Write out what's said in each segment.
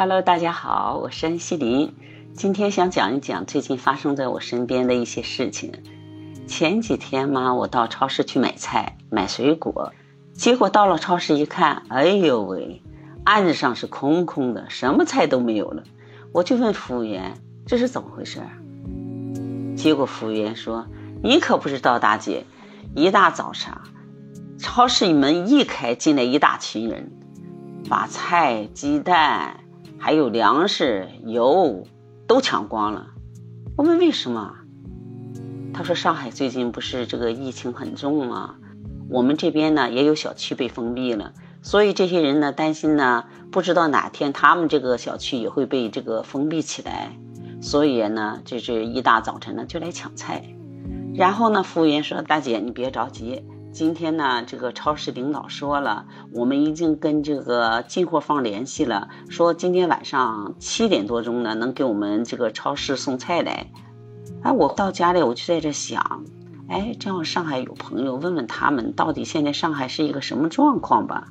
Hello，大家好，我是安西林。今天想讲一讲最近发生在我身边的一些事情。前几天嘛，我到超市去买菜、买水果，结果到了超市一看，哎呦喂，案子上是空空的，什么菜都没有了。我就问服务员：“这是怎么回事？”结果服务员说：“你可不知道，大姐，一大早上，超市门一开，进来一大群人。”把菜、鸡蛋，还有粮食、油都抢光了。我问为什么？他说上海最近不是这个疫情很重吗？我们这边呢也有小区被封闭了，所以这些人呢担心呢，不知道哪天他们这个小区也会被这个封闭起来，所以呢，这是一大早晨呢就来抢菜。然后呢，服务员说：“大姐，你别着急。”今天呢，这个超市领导说了，我们已经跟这个进货方联系了，说今天晚上七点多钟呢，能给我们这个超市送菜来。哎，我到家里我就在这想，哎，正好上海有朋友，问问他们到底现在上海是一个什么状况吧。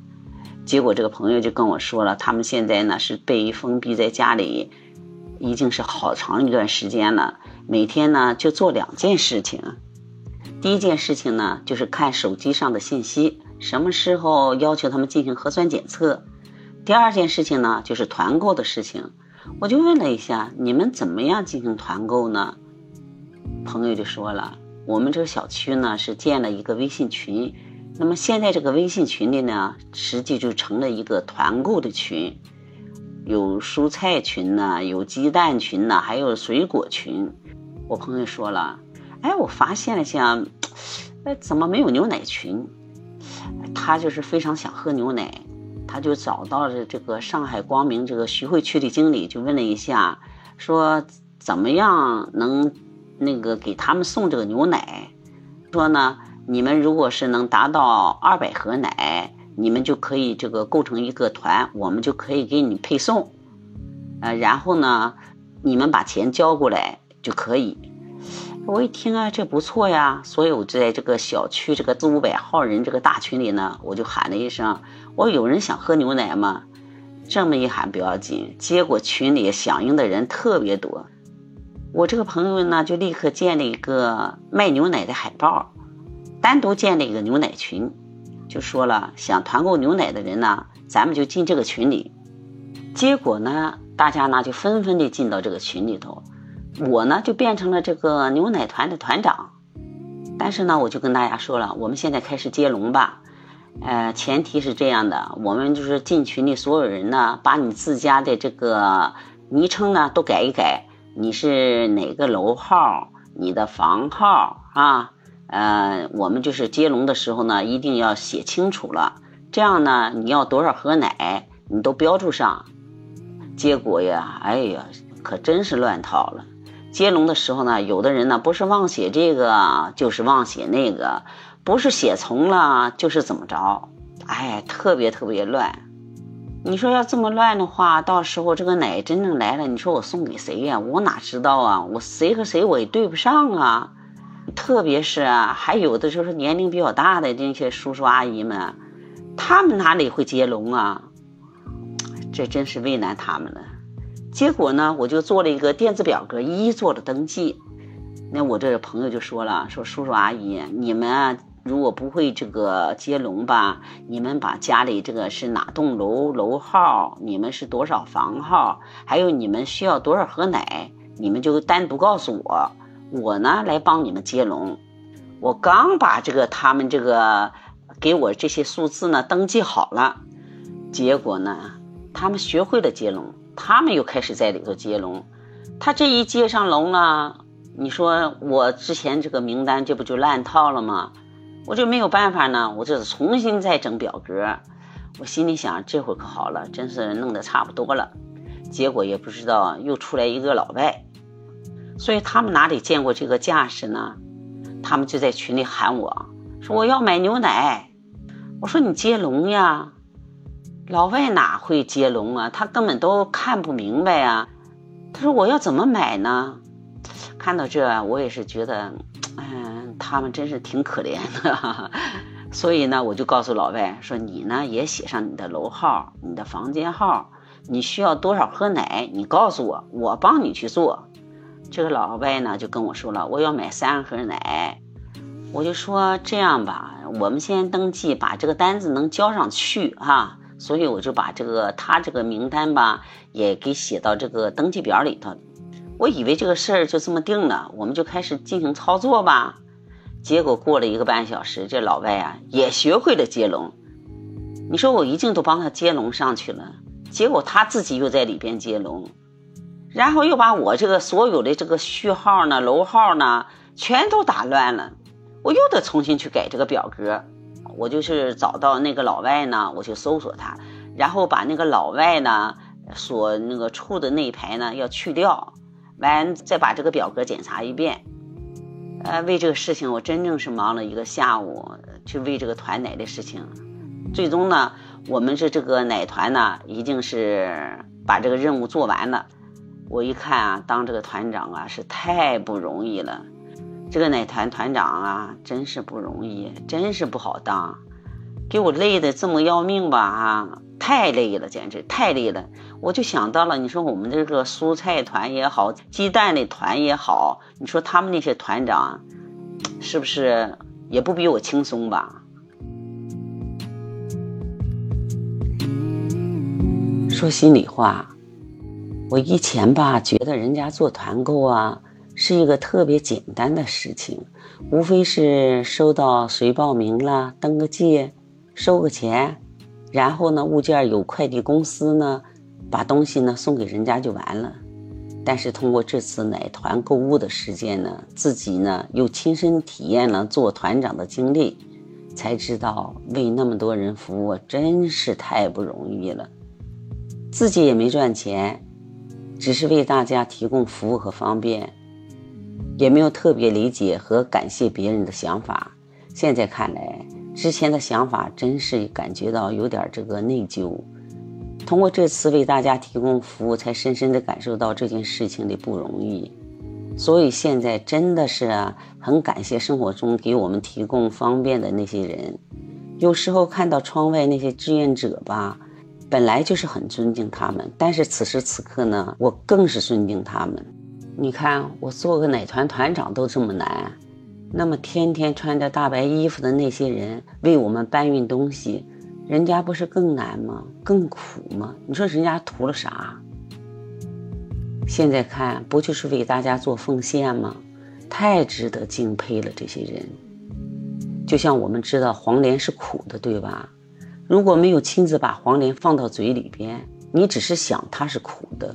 结果这个朋友就跟我说了，他们现在呢是被封闭在家里，已经是好长一段时间了，每天呢就做两件事情。第一件事情呢，就是看手机上的信息，什么时候要求他们进行核酸检测。第二件事情呢，就是团购的事情。我就问了一下，你们怎么样进行团购呢？朋友就说了，我们这个小区呢是建了一个微信群，那么现在这个微信群里呢，实际就成了一个团购的群，有蔬菜群呢，有鸡蛋群呢，还有水果群。我朋友说了。哎，我发现了，像，哎，怎么没有牛奶群？他就是非常想喝牛奶，他就找到了这个上海光明这个徐汇区的经理，就问了一下，说怎么样能那个给他们送这个牛奶？说呢，你们如果是能达到二百盒奶，你们就可以这个构成一个团，我们就可以给你配送。呃，然后呢，你们把钱交过来就可以。我一听啊，这不错呀，所以我就在这个小区这个四五百号人这个大群里呢，我就喊了一声：“我有人想喝牛奶吗？”这么一喊不要紧，结果群里响应的人特别多。我这个朋友呢，就立刻建了一个卖牛奶的海报，单独建了一个牛奶群，就说了想团购牛奶的人呢，咱们就进这个群里。结果呢，大家呢就纷纷的进到这个群里头。我呢就变成了这个牛奶团的团长，但是呢，我就跟大家说了，我们现在开始接龙吧。呃，前提是这样的，我们就是进群里所有人呢，把你自家的这个昵称呢都改一改，你是哪个楼号，你的房号啊？呃，我们就是接龙的时候呢，一定要写清楚了，这样呢，你要多少盒奶，你都标注上。结果呀，哎呀，可真是乱套了。接龙的时候呢，有的人呢不是忘写这个，就是忘写那个，不是写从了，就是怎么着，哎，特别特别乱。你说要这么乱的话，到时候这个奶真正来了，你说我送给谁呀？我哪知道啊？我谁和谁我也对不上啊。特别是啊，还有的就是年龄比较大的那些叔叔阿姨们，他们哪里会接龙啊？这真是为难他们了。结果呢，我就做了一个电子表格，一一做了登记。那我这个朋友就说了，说叔叔阿姨，你们啊，如果不会这个接龙吧，你们把家里这个是哪栋楼楼号，你们是多少房号，还有你们需要多少盒奶，你们就单独告诉我，我呢来帮你们接龙。我刚把这个他们这个给我这些数字呢登记好了，结果呢，他们学会了接龙。他们又开始在里头接龙，他这一接上龙了，你说我之前这个名单这不就烂套了吗？我就没有办法呢，我这重新再整表格。我心里想，这会可好了，真是弄得差不多了。结果也不知道又出来一个老外，所以他们哪里见过这个架势呢？他们就在群里喊我说我要买牛奶，我说你接龙呀。老外哪会接龙啊？他根本都看不明白啊！他说：“我要怎么买呢？”看到这，我也是觉得，嗯，他们真是挺可怜的。所以呢，我就告诉老外说：“你呢也写上你的楼号、你的房间号，你需要多少喝奶？你告诉我，我帮你去做。这个老外呢就跟我说了，我要买三盒奶。我就说这样吧，我们先登记，把这个单子能交上去哈。所以我就把这个他这个名单吧也给写到这个登记表里头。我以为这个事儿就这么定了，我们就开始进行操作吧。结果过了一个半小时，这老外啊也学会了接龙。你说我一经都帮他接龙上去了，结果他自己又在里边接龙，然后又把我这个所有的这个序号呢、楼号呢全都打乱了。我又得重新去改这个表格，我就是找到那个老外呢，我就搜索他，然后把那个老外呢所那个处的那一排呢要去掉，完再把这个表格检查一遍。呃，为这个事情我真正是忙了一个下午，去为这个团奶的事情。最终呢，我们是这个奶团呢，已经是把这个任务做完了。我一看啊，当这个团长啊是太不容易了。这个奶团团长啊，真是不容易，真是不好当，给我累的这么要命吧啊，太累了，简直太累了。我就想到了，你说我们这个蔬菜团也好，鸡蛋的团也好，你说他们那些团长，是不是也不比我轻松吧？说心里话，我以前吧，觉得人家做团购啊。是一个特别简单的事情，无非是收到谁报名了，登个记，收个钱，然后呢，物件有快递公司呢，把东西呢送给人家就完了。但是通过这次奶团购物的事件呢，自己呢又亲身体验了做团长的经历，才知道为那么多人服务真是太不容易了。自己也没赚钱，只是为大家提供服务和方便。也没有特别理解和感谢别人的想法。现在看来，之前的想法真是感觉到有点这个内疚。通过这次为大家提供服务，才深深的感受到这件事情的不容易。所以现在真的是很感谢生活中给我们提供方便的那些人。有时候看到窗外那些志愿者吧，本来就是很尊敬他们，但是此时此刻呢，我更是尊敬他们。你看，我做个奶团团长都这么难，那么天天穿着大白衣服的那些人为我们搬运东西，人家不是更难吗？更苦吗？你说人家图了啥？现在看不就是为大家做奉献吗？太值得敬佩了，这些人。就像我们知道黄连是苦的，对吧？如果没有亲自把黄连放到嘴里边，你只是想它是苦的。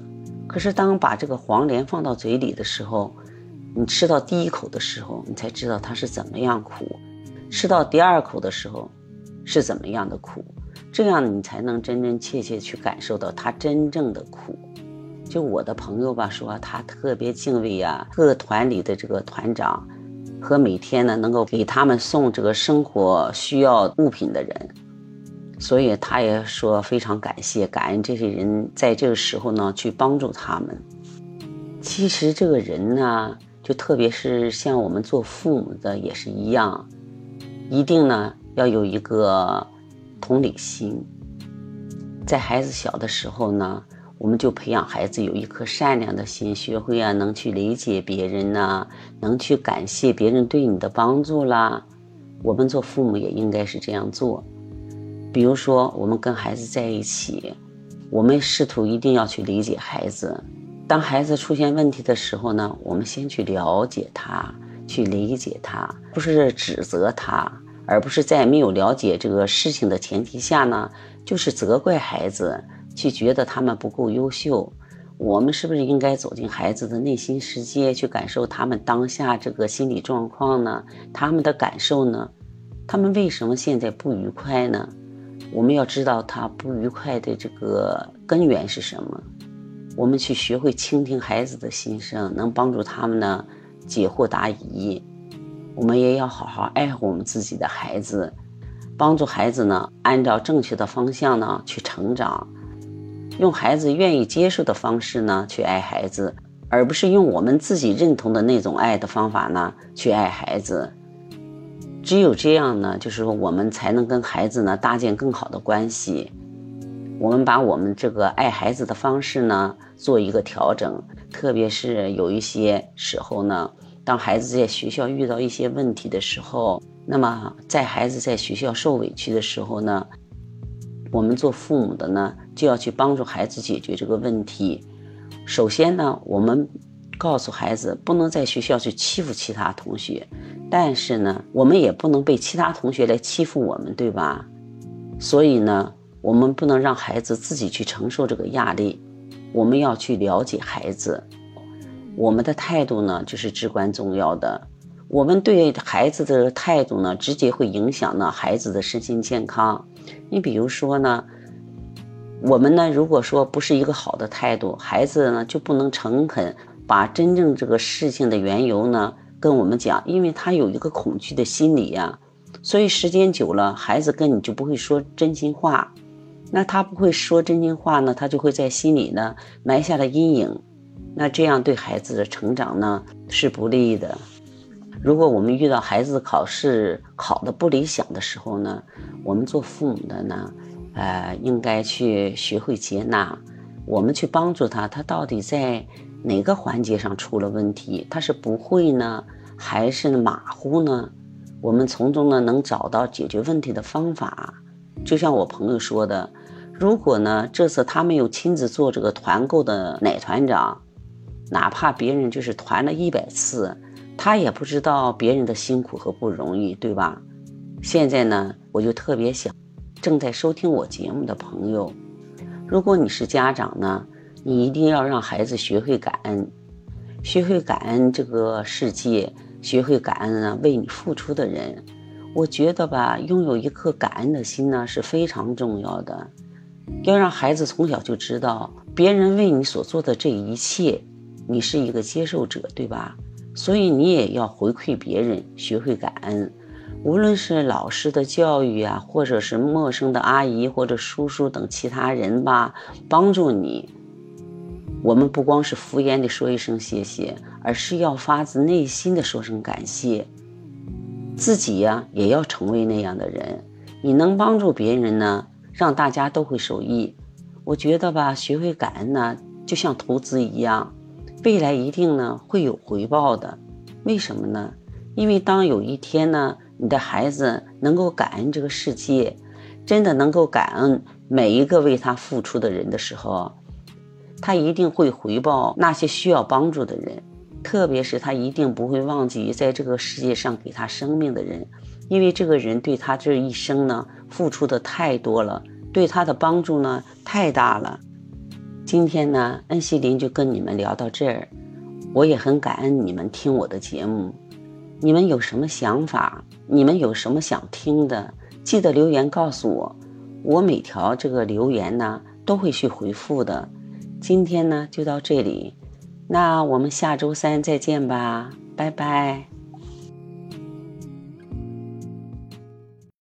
可是，当把这个黄连放到嘴里的时候，你吃到第一口的时候，你才知道它是怎么样苦；吃到第二口的时候，是怎么样的苦。这样你才能真真切切去感受到它真正的苦。就我的朋友吧，说他特别敬畏呀各团里的这个团长，和每天呢能够给他们送这个生活需要物品的人。所以他也说非常感谢、感恩这些人在这个时候呢去帮助他们。其实这个人呢，就特别是像我们做父母的也是一样，一定呢要有一个同理心。在孩子小的时候呢，我们就培养孩子有一颗善良的心，学会啊能去理解别人呐，能去感谢别人对你的帮助啦。我们做父母也应该是这样做。比如说，我们跟孩子在一起，我们试图一定要去理解孩子。当孩子出现问题的时候呢，我们先去了解他，去理解他，不是指责他，而不是在没有了解这个事情的前提下呢，就是责怪孩子，去觉得他们不够优秀。我们是不是应该走进孩子的内心世界，去感受他们当下这个心理状况呢？他们的感受呢？他们为什么现在不愉快呢？我们要知道他不愉快的这个根源是什么，我们去学会倾听孩子的心声，能帮助他们呢解惑答疑。我们也要好好爱护我们自己的孩子，帮助孩子呢按照正确的方向呢去成长，用孩子愿意接受的方式呢去爱孩子，而不是用我们自己认同的那种爱的方法呢去爱孩子。只有这样呢，就是说我们才能跟孩子呢搭建更好的关系。我们把我们这个爱孩子的方式呢做一个调整，特别是有一些时候呢，当孩子在学校遇到一些问题的时候，那么在孩子在学校受委屈的时候呢，我们做父母的呢就要去帮助孩子解决这个问题。首先呢，我们告诉孩子不能在学校去欺负其他同学，但是呢，我们也不能被其他同学来欺负我们，对吧？所以呢。我们不能让孩子自己去承受这个压力，我们要去了解孩子。我们的态度呢，就是至关重要的。我们对孩子的态度呢，直接会影响呢孩子的身心健康。你比如说呢，我们呢，如果说不是一个好的态度，孩子呢就不能诚恳把真正这个事情的缘由呢跟我们讲，因为他有一个恐惧的心理呀。所以时间久了，孩子跟你就不会说真心话。那他不会说真心话呢，他就会在心里呢埋下了阴影，那这样对孩子的成长呢是不利的。如果我们遇到孩子考试考的不理想的时候呢，我们做父母的呢，呃，应该去学会接纳，我们去帮助他，他到底在哪个环节上出了问题？他是不会呢，还是马虎呢？我们从中呢能找到解决问题的方法。就像我朋友说的。如果呢，这次他没有亲自做这个团购的奶团长，哪怕别人就是团了一百次，他也不知道别人的辛苦和不容易，对吧？现在呢，我就特别想，正在收听我节目的朋友，如果你是家长呢，你一定要让孩子学会感恩，学会感恩这个世界，学会感恩啊为你付出的人。我觉得吧，拥有一颗感恩的心呢是非常重要的。要让孩子从小就知道，别人为你所做的这一切，你是一个接受者，对吧？所以你也要回馈别人，学会感恩。无论是老师的教育啊，或者是陌生的阿姨或者叔叔等其他人吧，帮助你，我们不光是敷衍的说一声谢谢，而是要发自内心的说声感谢。自己呀，也要成为那样的人。你能帮助别人呢？让大家都会受益，我觉得吧，学会感恩呢，就像投资一样，未来一定呢会有回报的。为什么呢？因为当有一天呢，你的孩子能够感恩这个世界，真的能够感恩每一个为他付出的人的时候，他一定会回报那些需要帮助的人，特别是他一定不会忘记在这个世界上给他生命的人。因为这个人对他这一生呢付出的太多了，对他的帮助呢太大了。今天呢，恩熙林就跟你们聊到这儿，我也很感恩你们听我的节目。你们有什么想法？你们有什么想听的？记得留言告诉我，我每条这个留言呢都会去回复的。今天呢就到这里，那我们下周三再见吧，拜拜。